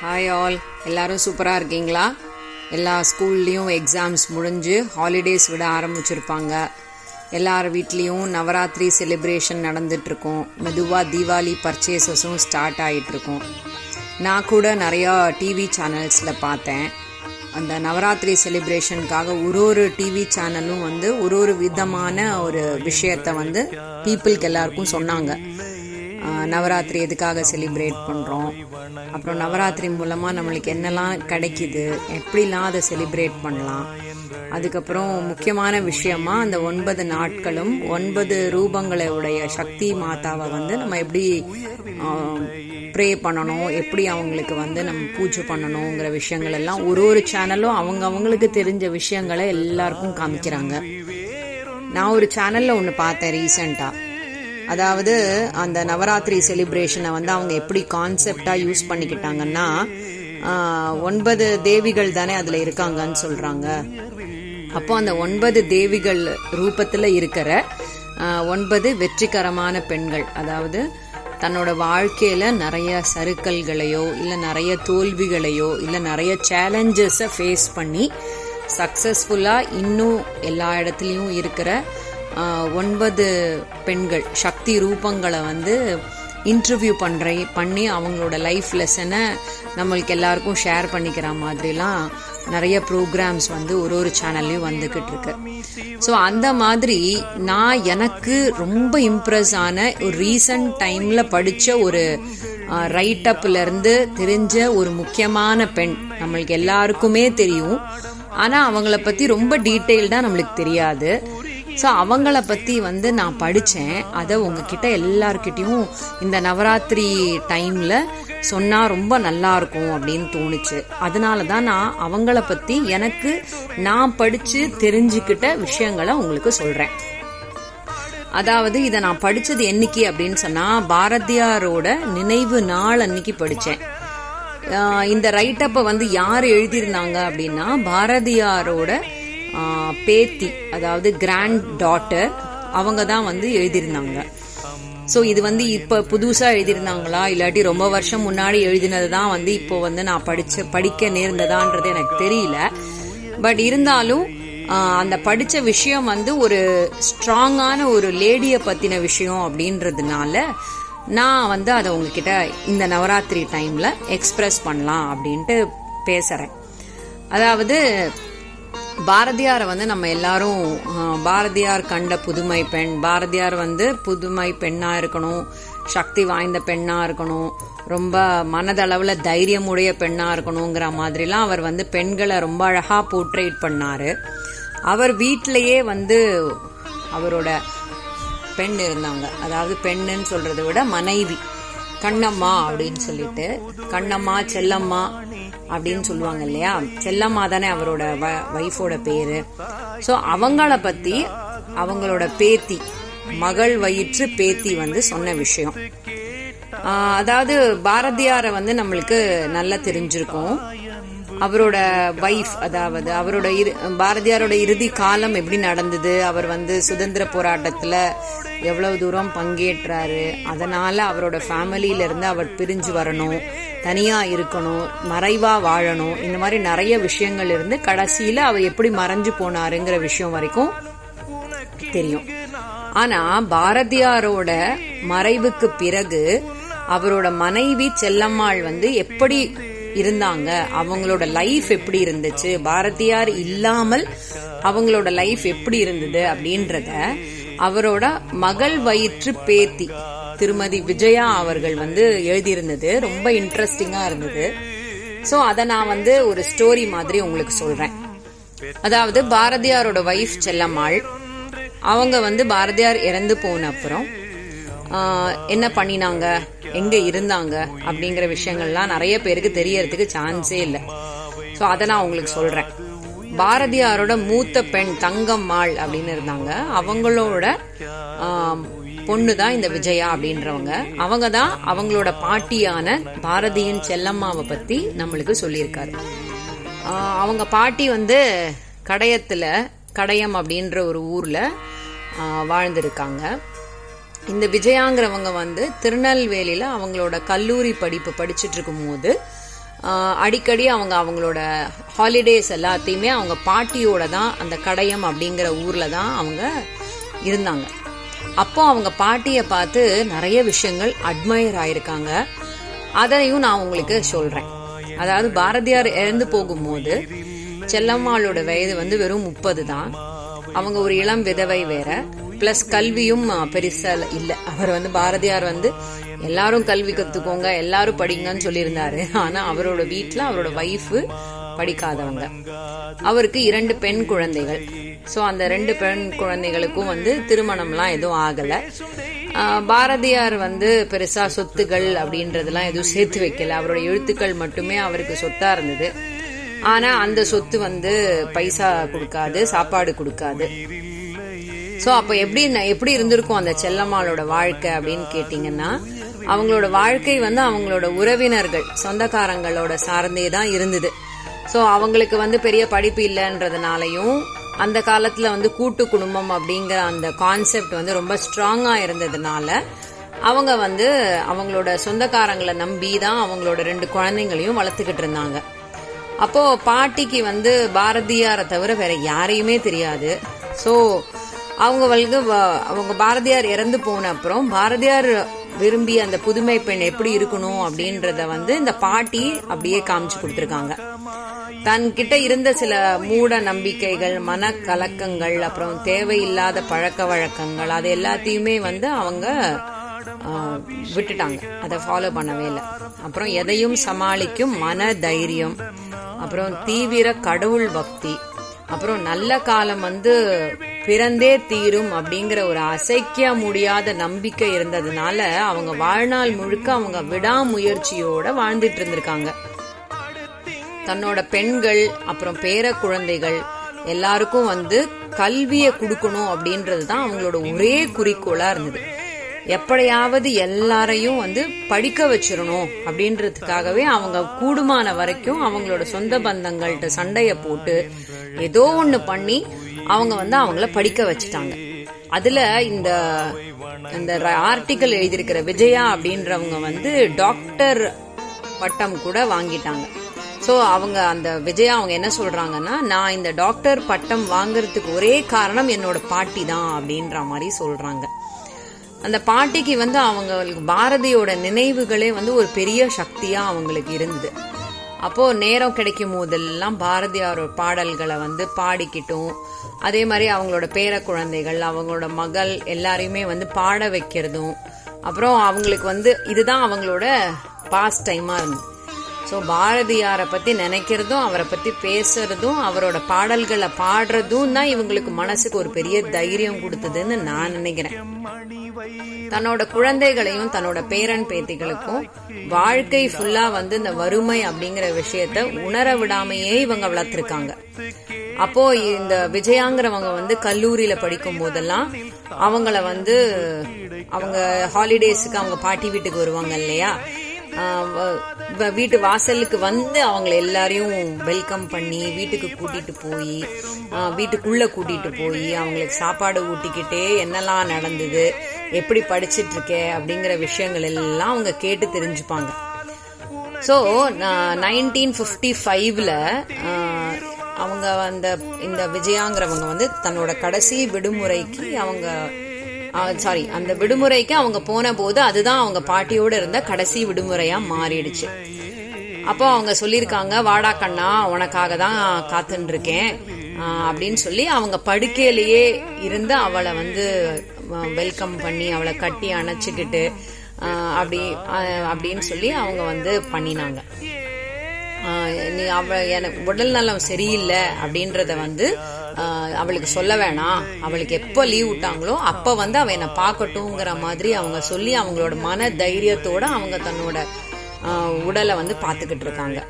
Hi all எல்லாரும் சூப்பராக இருக்கீங்களா? எல்லா ஸ்கூல்லேயும் எக்ஸாம்ஸ் முடிஞ்சு ஹாலிடேஸ் விட ஆரம்பிச்சிருப்பாங்க. எல்லார் வீட்லேயும் நவராத்திரி செலிப்ரேஷன் நடந்துட்டுருக்கோம் மெதுவாக தீபாவளி பர்ச்சேசஸும் ஸ்டார்ட் ஆகிட்டுருக்கும் நான் கூட நிறையா டிவி சேனல்ஸில் பார்த்தேன். அந்த நவராத்திரி செலிப்ரேஷனுக்காக ஒரு ஒரு டிவி சேனலும் வந்து ஒரு ஒரு விதமான ஒரு விஷயத்த வந்து பீப்புளுக்கு எல்லாருக்கும் சொன்னாங்க. நவராத்திரி எதுக்காக செலிப்ரேட் பண்ணுறோம் அப்புறம் நவராத்திரி மூலமாக நம்மளுக்கு என்னெல்லாம் கிடைக்குது? எப்படிலாம் அதை செலிப்ரேட் பண்ணலாம்? அதுக்கப்புறம் முக்கியமான விஷயமா அந்த ஒன்பது நாட்களும் ஒன்பது ரூபங்களை உடைய சக்தி மாதாவை வந்து நம்ம எப்படி ப்ரே பண்ணணும்? எப்படி அவங்களுக்கு வந்து நம்ம பூஜை பண்ணணுங்கிற விஷயங்கள் எல்லாம் ஒரு ஒரு சேனலும் அவங்க அவங்களுக்கு தெரிஞ்ச விஷயங்களை எல்லாருக்கும் காமிக்கிறாங்க. நான் ஒரு சேனல்ல ஒன்று பார்த்தேன் ரீசெண்டாக அதாவது அந்த நவராத்திரி செலிப்ரேஷனை வந்து அவங்க எப்படி கான்செப்டாக யூஸ் பண்ணிக்கிட்டாங்கன்னா ஒன்பது தேவிகள் தானே அதில் இருக்காங்கன்னு சொல்கிறாங்க அப்போ அந்த ஒன்பது தேவிகள் ரூபத்தில் இருக்கிற ஒன்பது வெற்றிகரமான பெண்கள் அதாவது தன்னோட வாழ்க்கையில நிறைய சறுக்கல்களையோ இல்லை நிறைய தோல்விகளையோ இல்லை நிறைய சேலஞ்சஸை ஃபேஸ் பண்ணி சக்ஸஸ்ஃபுல்லாக இன்னும் எல்லா இடத்துலையும் இருக்கிற ஒன்பது பெண்கள் சக்தி ரூபங்களை வந்து இன்டர்வியூ பண்ணுற பண்ணி அவங்களோட லைஃப் லெசனை நம்மளுக்கு எல்லாருக்கும் ஷேர் பண்ணிக்கிற மாதிரிலாம் நிறைய ப்ரோக்ராம்ஸ் வந்து ஒரு ஒரு சேனல்லையும் வந்துக்கிட்டு இருக்கு. ஸோ அந்த மாதிரி நான் எனக்கு ரொம்ப இம்ப்ரெஸ் ஆன ஒரு ரீசன்ட் டைமில் படித்த ஒரு ரைட் தெரிஞ்ச ஒரு முக்கியமான பெண் நம்மளுக்கு எல்லாருக்குமே தெரியும். ஆனால் அவங்கள பற்றி ரொம்ப டீட்டெயில்டாக நம்மளுக்கு தெரியாது. ஸோ அவங்கள பற்றி வந்து நான் படித்தேன் அதை உங்ககிட்ட எல்லாருக்கிட்டேயும் இந்த நவராத்திரி டைமில் சொன்னால் ரொம்ப நல்லா இருக்கும் அப்படின்னு தோணுச்சு. அதனால தான் நான் அவங்கள பற்றி எனக்கு நான் படித்து தெரிஞ்சுக்கிட்ட விஷயங்களை உங்களுக்கு சொல்கிறேன் அதாவது இதை நான் படித்தது என்னைக்கு அப்படின்னு சொன்னால் பாரதியாரோட நினைவு நாள் அன்னைக்கு படித்தேன் இந்த ரைட்டப்பை வந்து யார் எழுதியிருந்தாங்க அப்படின்னா பாரதியாரோட பேத்தி அதாவது கிராண்ட் டாட்டர் அவங்க தான் வந்து எழுதியிருந்தாங்க. ஸோ இது வந்து இப்போ புதுசாக எழுதியிருந்தாங்களா? இல்லாட்டி ரொம்ப வருஷம் முன்னாடி எழுதினது தான் வந்து இப்போ வந்து நான் படிச்ச படிக்க நேர்ந்ததான்றது எனக்கு தெரியல. பட் இருந்தாலும் அந்த படிச்ச விஷயம் வந்து ஒரு ஸ்ட்ராங்கான ஒரு லேடியை பத்தின விஷயம் அப்படின்றதுனால நான் வந்து அதை உங்ககிட்ட இந்த நவராத்திரி டைம்ல எக்ஸ்பிரஸ் பண்ணலாம் அப்படின்ட்டு பேசுறேன். அதாவது பாரதியாரை வந்து நம்ம எல்லாரும் பாரதியார் கண்ட புதுமை பெண் பாரதியார் வந்து புதுமை பெண்ணா இருக்கணும் சக்தி வாய்ந்த பெண்ணா இருக்கணும் ரொம்ப மனதளவுல தைரியமுடைய பெண்ணா இருக்கணுங்கிற மாதிரிலாம் அவர் வந்து பெண்களை ரொம்ப அழகா போர்ட்ரேட் பண்ணாரு. அவர் வீட்டிலேயே வந்து அவரோட பெண் இருந்தாங்க. அதாவது பெண்ணுன்னு சொல்றதை விட மனைவி. கண்ணம்மா அப்படின்னு சொல்லிட்டு கண்ணம்மா செல்லம்மா அப்படின்னு சொல்லுவாங்க இல்லையா செல்லம்மா தானே அவரோட வைஃபோட பேரு. ஸோ அவங்கள பத்தி அவங்களோட பேத்தி மகள் வயிற்று பேத்தி வந்து சொன்ன விஷயம். ஆஹ் அதாவது பாரதியாரை வந்து நம்மளுக்கு நல்லா தெரிஞ்சிருக்கும். அவரோட வைஃப் அதாவது அவரோட இரு பாரதியாரோட இறுதி காலம் எப்படி நடந்தது? அவர் வந்து சுதந்திர போராட்டத்துல எவ்வளவு தூரம் பங்கேற்றாரு? அதனால அவரோட ஃபேமிலியில இருந்து அவர் பிரிஞ்சு வரணும் தனியா இருக்கணும் மறைவா வாழணும். இந்த மாதிரி நிறைய விஷயங்கள் இருந்து கடைசியில அவர் எப்படி மறைஞ்சு போனாருங்கிற விஷயம் வரைக்கும் தெரியும். ஆனா பாரதியாரோட மறைவுக்கு பிறகு அவரோட மனைவி செல்லம்மாள் வந்து எப்படி இருந்தாங்க. அவங்களோட லைஃப் எப்படி இருந்துச்சு? பாரதியார் இல்லாமல் அவங்களோட லைஃப் எப்படி இருந்தது அப்படின்றத அவரோட மகள் வயிற்று பேத்தி திருமதி விஜயா அவர்கள் வந்து எழுதியிருந்தது. ரொம்ப இன்ட்ரெஸ்டிங்கா இருந்தது. ஸோ அதை நான் வந்து ஒரு ஸ்டோரி மாதிரி உங்களுக்கு சொல்றேன். அதாவது பாரதியாரோட வைஃப் செல்லம்மாள். அவங்க வந்து பாரதியார் இறந்து போன அப்புறம் என்ன பண்ணினாங்க? எங்க இருந்தாங்க? அப்படிங்கிற விஷயங்கள்லாம் நிறைய பேருக்கு தெரியறதுக்கு சான்ஸே இல்லை. ஸோ அதை நான் உங்களுக்கு சொல்றேன். பாரதியாரோட மூத்த பெண் தங்கம்மாள் அப்படின்னு இருந்தாங்க. அவங்களோட பொண்ணு தான் இந்த விஜயா அப்படின்றவங்க. அவங்க தான் அவங்களோட பாட்டியான பாரதியின் செல்லம்மாவை பத்தி நம்மளுக்கு சொல்லியிருக்காரு. ஆஹ் அவங்க பாட்டி வந்து கடையத்துல கடையம் அப்படின்ற ஒரு ஊர்ல ஆஹ் வாழ்ந்திருக்காங்க. இந்த விஜயாங்கிறவங்க வந்து திருநெல்வேலியில் அவங்களோட கல்லூரி படிப்பு படிச்சுட்டு இருக்கும்போது அடிக்கடி அவங்க அவங்களோட ஹாலிடேஸ் எல்லாத்தையுமே அவங்க பாட்டியோட தான் அந்த கடையம் அப்படிங்கிற ஊரில் தான் அவங்க இருந்தாங்க. அப்போ அவங்க பாட்டியை பார்த்து நிறைய விஷயங்கள் அட்மையர் ஆயிருக்காங்க. அதையும் நான் உங்களுக்கு சொல்கிறேன் அதாவது பாரதியார் இறந்து போகும்போது செல்லம்மாளோட வயது வந்து வெறும் முப்பது தான். அவங்க ஒரு இளம் விதவை வேற. பிளஸ் கல்வியும் பெருசாக பெருசா இல்ல. அவர் வந்து பாரதியார் வந்து எல்லாரும் கல்வி கத்துக்கோங்க எல்லாரும் படிங்கன்னு சொல்லியிருந்தாரு. ஆனா அவரோட வீட்டில் அவரோட ஒய்ஃபு படிக்காதவங்க. அவருக்கு இரண்டு பெண் குழந்தைகள். ஸோ அந்த ரெண்டு பெண் குழந்தைகளுக்கும் வந்து திருமணம்லாம் எதுவும் ஆகல. பாரதியார் வந்து பெருசா சொத்துகள் அப்படின்றதெல்லாம் எதுவும் சேர்த்து வைக்கல. அவரோட எழுத்துக்கள் மட்டுமே அவருக்கு சொத்தா இருந்தது. ஆனா அந்த சொத்து வந்து பைசா கொடுக்காது சாப்பாடு கொடுக்காது. சோ அப்ப எப்படி எப்படி இருந்திருக்கும் அந்த செல்லம்மாளோட வாழ்க்கை அப்படின்னு கேட்டீங்கன்னா அவங்களோட வாழ்க்கை வந்து அவங்களோட உறவினர்கள் சொந்தக்காரங்களோட சார்ந்தே தான் இருந்தது. சோ அவங்களுக்கு வந்து பெரிய படிப்பு இல்லைன்றதுனாலையும் அந்த காலத்துல வந்து கூட்டு குடும்பம் அப்படிங்கிற அந்த கான்செப்ட் வந்து ரொம்ப ஸ்ட்ராங்கா இருந்ததுனால அவங்க வந்து அவங்களோட சொந்தக்காரங்களை நம்பி தான் அவங்களோட ரெண்டு குழந்தைங்களையும் வளர்த்துக்கிட்டு இருந்தாங்க. அப்போ பாட்டிக்கு வந்து பாரதியாரை தவிர வேற யாரையுமே தெரியாது. ஸோ அவங்க வந்து வ- அவங்க பாரதியார் இறந்து போன அப்புறம் பாரதியார் விரும்பி அந்த புதுமை பெண் எப்படி இருக்கணும் அப்படின்றத வந்து இந்த பாட்டி அப்படியே காமிச்சு கொடுத்துருக்காங்க. தன்கிட்ட இருந்த சில மூட நம்பிக்கைகள் மன கலக்கங்கள் அப்புறம் தேவையில்லாத பழக்க வழக்கங்கள் அது எல்லாத்தையுமே வந்து அவங்க விட்டுட்டாங்க. அதை ஃபாலோ பண்ணவே இல்லை. அப்புறம் எதையும் சமாளிக்கும் மன தைரியம் அப்புறம் தீவிர கடவுள் பக்தி. அப்புறம் நல்ல காலம் வந்து பிறந்தே தீரும் அப்படிங்கிற ஒரு அசைக்க முடியாத நம்பிக்கை இருந்ததுனால அவங்க வாழ்நாள் முழுக்க அவங்க விடாமுயற்சியோட வாழ்ந்துட்டு இருந்திருக்காங்க. தன்னோட பெண்கள் அப்புறம் பேர குழந்தைகள் எல்லாருக்கும் வந்து கல்வியை கொடுக்கணும் அப்படின்றது தான் அவங்களோட ஒரே குறிக்கோளா இருந்தது. எப்படியாவது எல்லாரையும் வந்து படிக்க வச்சிடணும் அப்படின்றதுக்காகவே அவங்க கூடுமான வரைக்கும் அவங்களோட சொந்த பந்தங்கள்கிட்ட சண்டைய போட்டு ஏதோ ஒண்ணு பண்ணி அவங்க வந்து அவங்கள படிக்க வச்சுட்டாங்க. அதுல இந்த இந்த ஆர்டிக்கல் எழுதியிருக்கிற விஜயா அப்படின்றவங்க வந்து டாக்டர் பட்டம் கூட வாங்கிட்டாங்க. ஸோ அவங்க அந்த விஜயா அவங்க என்ன சொல்றாங்கன்னா நான் இந்த டாக்டர் பட்டம் வாங்குறதுக்கு ஒரே காரணம் என்னோட பாட்டி தான் அப்படின்ற மாதிரி சொல்றாங்க. அந்த பாட்டிக்கு வந்து அவங்களுக்கு பாரதியோட நினைவுகளே வந்து ஒரு பெரிய சக்தியா அவங்களுக்கு இருந்தது. அப்போ நேரம் கிடைக்கும் போதெல்லாம் பாரதியாரோட பாடல்களை வந்து பாடிக்கிட்டும். அதே மாதிரி அவங்களோட பேர குழந்தைகள் அவங்களோட மகள் எல்லாரையுமே வந்து பாட வைக்கிறதும். அப்புறம் அவங்களுக்கு வந்து இதுதான் அவங்களோட பாஸ் டைமா இருந்தது ஸோ பாரதியாரை பத்தி நினைக்கிறதும் அவரை பத்தி பேசுறதும் அவரோட பாடல்களை பாடுறதும் தான் இவங்களுக்கு மனசுக்கு ஒரு பெரிய தைரியம் கொடுத்ததுன்னு நான் நினைக்கிறேன். தன்னோட குழந்தைகளையும் தன்னோட பேரன் பேத்திகளுக்கும் வாழ்க்கை ஃபுல்லா வந்து இந்த வறுமை அப்படிங்கிற விஷயத்த உணர விடாமையே இவங்க வளர்த்திருக்காங்க. அப்போ இந்த விஜயாங்கிறவங்க வந்து கல்லூரியில படிக்கும் போதெல்லாம் அவங்கள வந்து அவங்க ஹாலிடேஸுக்கு அவங்க பாட்டி வீட்டுக்கு வருவாங்க இல்லையா? வீட்டு வாசலுக்கு வந்து அவங்கள எல்லாரையும் வெல்கம் பண்ணி வீட்டுக்கு கூட்டிட்டு போய் வீட்டுக்குள்ள கூட்டிட்டு போய் அவங்களுக்கு சாப்பாடு ஊட்டிக்கிட்டே என்னெல்லாம் நடந்தது எப்படி படிச்சிட்டு இருக்க அப்படிங்கிற விஷயங்கள் எல்லாம் அவங்க கேட்டு தெரிஞ்சுப்பாங்க. ஸோ நைன்டீன் ஃபிஃப்டி ஃபைவ்ல அவங்க அந்த இந்த விஜயாங்கிறவங்க வந்து தன்னோட கடைசி விடுமுறைக்கு அவங்க சாரி அந்த விடுமுறைக்கு அவங்க போன போது அதுதான் அவங்க பாட்டியோட இருந்த கடைசி விடுமுறையா மாறிடுச்சு. அப்போ அவங்க சொல்லியிருக்காங்க வாடா கண்ணா உனக்காக தான் காத்துன்னு இருக்கேன் அப்படின்னு சொல்லி அவங்க படுக்கையிலேயே இருந்து அவளை வந்து வெல்கம் பண்ணி அவளை கட்டி அணைச்சிக்கிட்டு ஆஹ் அப்படி அப்படின்னு சொல்லி அவங்க வந்து பண்ணினாங்க. ஆஹ் நீ அவ எனக்கு உடல் நலம் சரியில்லை அப்படின்றத வந்து ஆஹ் அவளுக்கு சொல்ல வேணாம். அவளுக்கு எப்போ லீவ் விட்டாங்களோ அப்ப வந்து அவ என்னை பார்க்கட்டுங்கிற மாதிரி அவங்க சொல்லி அவங்களோட மன தைரியத்தோட அவங்க தன்னோட உடலை வந்து பார்த்துக்கிட்டு இருக்காங்க.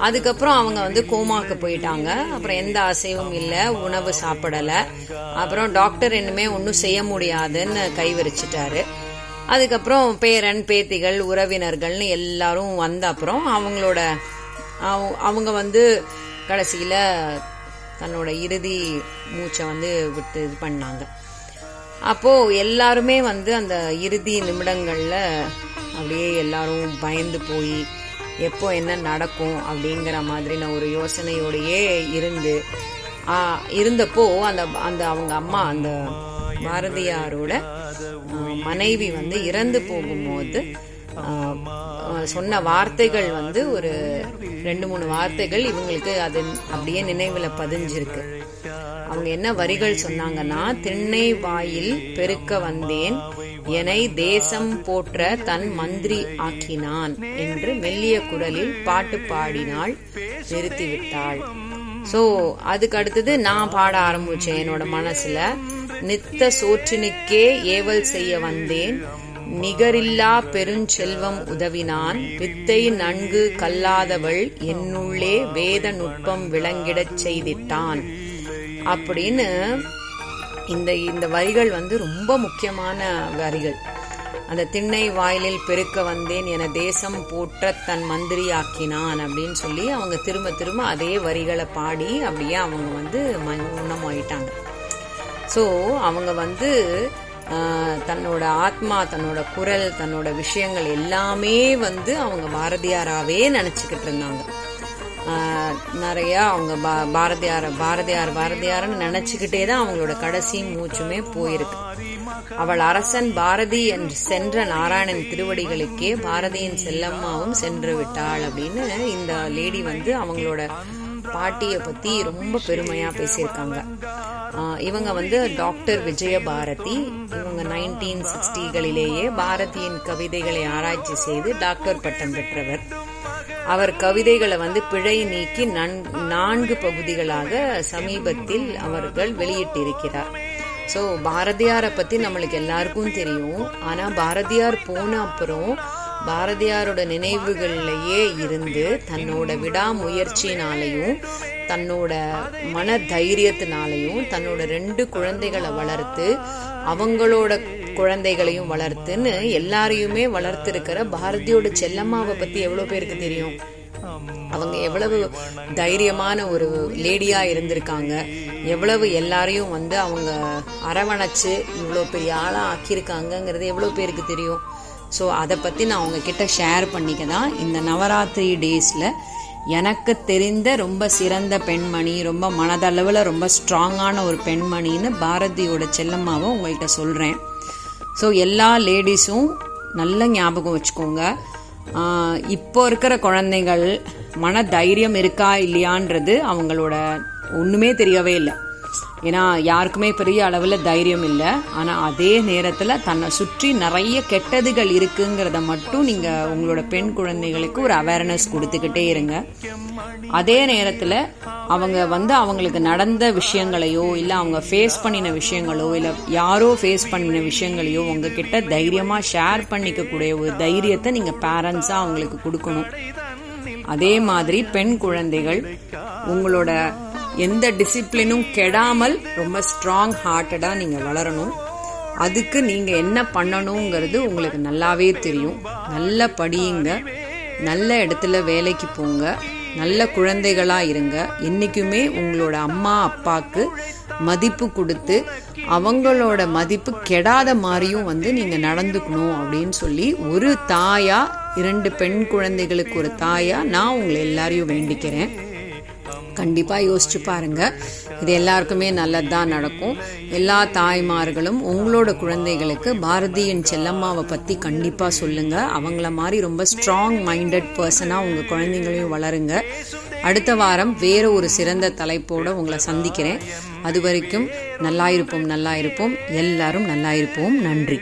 அதுக்கப்புறம் அவங்க வந்து கோமாக்கு போயிட்டாங்க. அப்புறம் எந்த அசைவும் இல்லை உணவு சாப்பிடலை. அப்புறம் டாக்டர் இன்னுமே ஒன்றும் செய்ய முடியாதுன்னு கைவிரிச்சிட்டாரு. அதுக்கப்புறம் பேரன் பேத்திகள் உறவினர்கள்னு எல்லாரும் வந்த அப்புறம் அவங்களோட அவ- அவங்க வந்து கடைசியில் தன்னோட இறுதி மூச்சை வந்து விட்டு இது பண்ணாங்க. அப்போ எல்லாருமே வந்து அந்த இறுதி நிமிடங்கள்ல அப்படியே எல்லாரும் பயந்து போய் எப்போ என்ன நடக்கும் அப்படிங்கிற மாதிரின ஒரு யோசனையோடையே இருந்து இருந்தப்போ அந்த அந்த அவங்க அம்மா அந்த பாரதியாரோட மனைவி வந்து இறந்து போகும்போது சொன்ன வார்த்தைகள் வந்து ஒரு ரெண்டு மூணு வார்த்தைகள் இவங்களுக்கு அது அப்படியே நினைவுல பதிஞ்சிருக்கு. அவங்க என்ன வரிகள் சொன்னாங்கன்னா திண்ணை வாயில் பெருக்க வந்தேன் என்னை தேசம் போற்ற தன் மந்திரி ஆக்கினான் என்று மெல்லிய குரலில் பாட்டு பாடினாள் நிறுத்திவிட்டாள். சோ அதுக்கு அடுத்தது நான் பாட ஆரம்பிச்சேன் என்னோட மனசுல. நித்த சோற்றினுக்கே ஏவல் செய்ய வந்தேன் நிகரில்லா பெருஞ்செல்வம் உதவினான் வித்தை நன்கு கல்லாதவள் என்னுள்ளே வேத நுட்பம் விளங்கிடச் செய்திட்டான். அப்படின்னு இந்த இந்த வரிகள் வந்து ரொம்ப முக்கியமான வரிகள். அந்த திண்ணை வாயிலில் பெருக்க வந்தேன் என தேசம் போற்ற தன் மந்திரி ஆக்கினான் அப்படின்னு சொல்லி அவங்க திரும்ப திரும்ப அதே வரிகளை பாடி அப்படியே அவங்க வந்து மௌனமாயிட்டாங்க ஸோ அவங்க வந்து தன்னோட ஆத்மா தன்னோட குரல் தன்னோட விஷயங்கள் எல்லாமே வந்து அவங்க பாரதியாராவே நினச்சிக்கிட்டு இருந்தாங்க. நிறையா அவங்க பா- பாரதியார் பாரதியார் பாரதியார்னு நினைச்சுக்கிட்டே தான் அவங்களோட கடைசி மூச்சுமே போயிருக்கு. அவள் அரசன் பாரதி என்று சென்ற நாராயணன் திருவடிகளுக்கே பாரதியின் செல்லம்மாவும் சென்று விட்டாள் அப்படின்னு இந்த லேடி வந்து அவங்களோட பாட்டியை பத்தி ரொம்ப பெருமையா பேசியிருக்காங்க. இவங்க வந்து டாக்டர் விஜய பாரதி இவங்க நைன்டீன் சிக்ஸ்டிகளிலேயே பாரதியின் கவிதைகளை ஆராய்ச்சி செய்து டாக்டர் பட்டம் பெற்றவர். அவர் கவிதைகளை வந்து பிழை நீக்கி நன்- நான்கு பகுதிகளாக சமீபத்தில் அவர்கள் வெளியிட்டிருக்கிறார். ஸோ பாரதியாரை பற்றி நம்மளுக்கு எல்லாருக்கும் தெரியும். ஆனால் பாரதியார் போன அப்புறம் பாரதியாரோட நினைவுகள்லையே இருந்து தன்னோட விடாமுயற்சினாலையும் தன்னோட மன தைரியத்தினாலையும் தன்னோட ரெண்டு குழந்தைகளை வளர்த்து அவங்களோட குழந்தைகளையும் வளர்த்துன்னு எல்லாரையுமே வளர்த்திருக்கிற பாரதியோட செல்லம்மாவை பத்தி எவ்வளவு பேருக்கு தெரியும்? அவங்க எவ்வளவு தைரியமான ஒரு லேடியா இருந்திருக்காங்க. எவ்வளவு எல்லாரையும் வந்து அவங்க அரவணைச்சு இவ்வளோ பெரிய ஆளா ஆக்கியிருக்காங்கங்கிறது எவ்வளோ பேருக்கு தெரியும்? ஸோ அதை பத்தி நான் உங்ககிட்ட ஷேர் பண்ணிக்க தான் இந்த நவராத்திரி டேஸ்ல எனக்கு தெரிந்த ரொம்ப சிறந்த பெண்மணி ரொம்ப மனதளவில் ரொம்ப ஸ்ட்ராங்கான ஒரு பெண்மணின்னு பாரதியோட செல்லம்மாவை உங்கள்கிட்ட சொல்கிறேன் ஸோ எல்லா லேடிஸும் நல்ல ஞாபகம் வச்சுக்கோங்க. இப்போ இருக்கிற குழந்தைகள் மன தைரியம் இருக்கா இல்லையான்றது அவங்களோட ஒன்றுமே தெரியவே இல்லை. ஏன்னா யாருக்குமே பெரிய அளவில் தைரியம் இல்லை. ஆனால் அதே நேரத்தில் தன்னை சுற்றி நிறைய கெட்டதுகள் இருக்குங்கிறத மட்டும் நீங்கள் உங்களோட பெண் குழந்தைகளுக்கு ஒரு அவேர்னஸ் கொடுத்துக்கிட்டே இருங்க. அதே நேரத்தில் அவங்க வந்து அவங்களுக்கு நடந்த விஷயங்களையோ இல்லை அவங்க ஃபேஸ் பண்ணின விஷயங்களோ இல்லை யாரோ ஃபேஸ் பண்ணின விஷயங்களையோ உங்ககிட்ட தைரியமாக ஷேர் பண்ணிக்கக்கூடிய ஒரு தைரியத்தை நீங்கள் பேரண்ட்ஸாக அவங்களுக்கு கொடுக்கணும். அதே மாதிரி பெண் குழந்தைகள் உங்களோட எந்த டிசிப்ளினும் கெடாமல் ரொம்ப ஸ்ட்ராங் ஹார்ட்டடாக நீங்கள் வளரணும். அதுக்கு நீங்கள் என்ன பண்ணணுங்கிறது உங்களுக்கு நல்லாவே தெரியும். நல்ல படியுங்க. நல்ல இடத்துல வேலைக்கு போங்க. நல்ல குழந்தைகளா இருங்க. என்னைக்குமே உங்களோட அம்மா அப்பாக்கு மதிப்பு கொடுத்து அவங்களோட மதிப்பு கெடாத மாதிரியும் வந்து நீங்க நடந்துக்கணும் அப்படின்னு சொல்லி ஒரு தாயா இரண்டு பெண் குழந்தைகளுக்கு ஒரு தாயா நான் உங்களை எல்லாரையும் வேண்டிக்கிறேன். கண்டிப்பாக யோசிச்சு பாருங்க. இது எல்லாருக்குமே நல்லதுதான் நடக்கும். எல்லா தாய்மார்களும் உங்களோட குழந்தைகளுக்கு பாரதியின் செல்லம்மாவை பத்தி கண்டிப்பாக சொல்லுங்க. அவங்கள மாதிரி ரொம்ப ஸ்ட்ராங் மைண்டட் பர்சனாக உங்க குழந்தைங்களையும் வளருங்க. அடுத்த வாரம் வேற ஒரு சிறந்த தலைப்போட உங்களை சந்திக்கிறேன். அது வரைக்கும் நல்லா இருப்போம் நல்லா இருப்போம். எல்லாரும் நல்லா இருப்போம். நன்றி.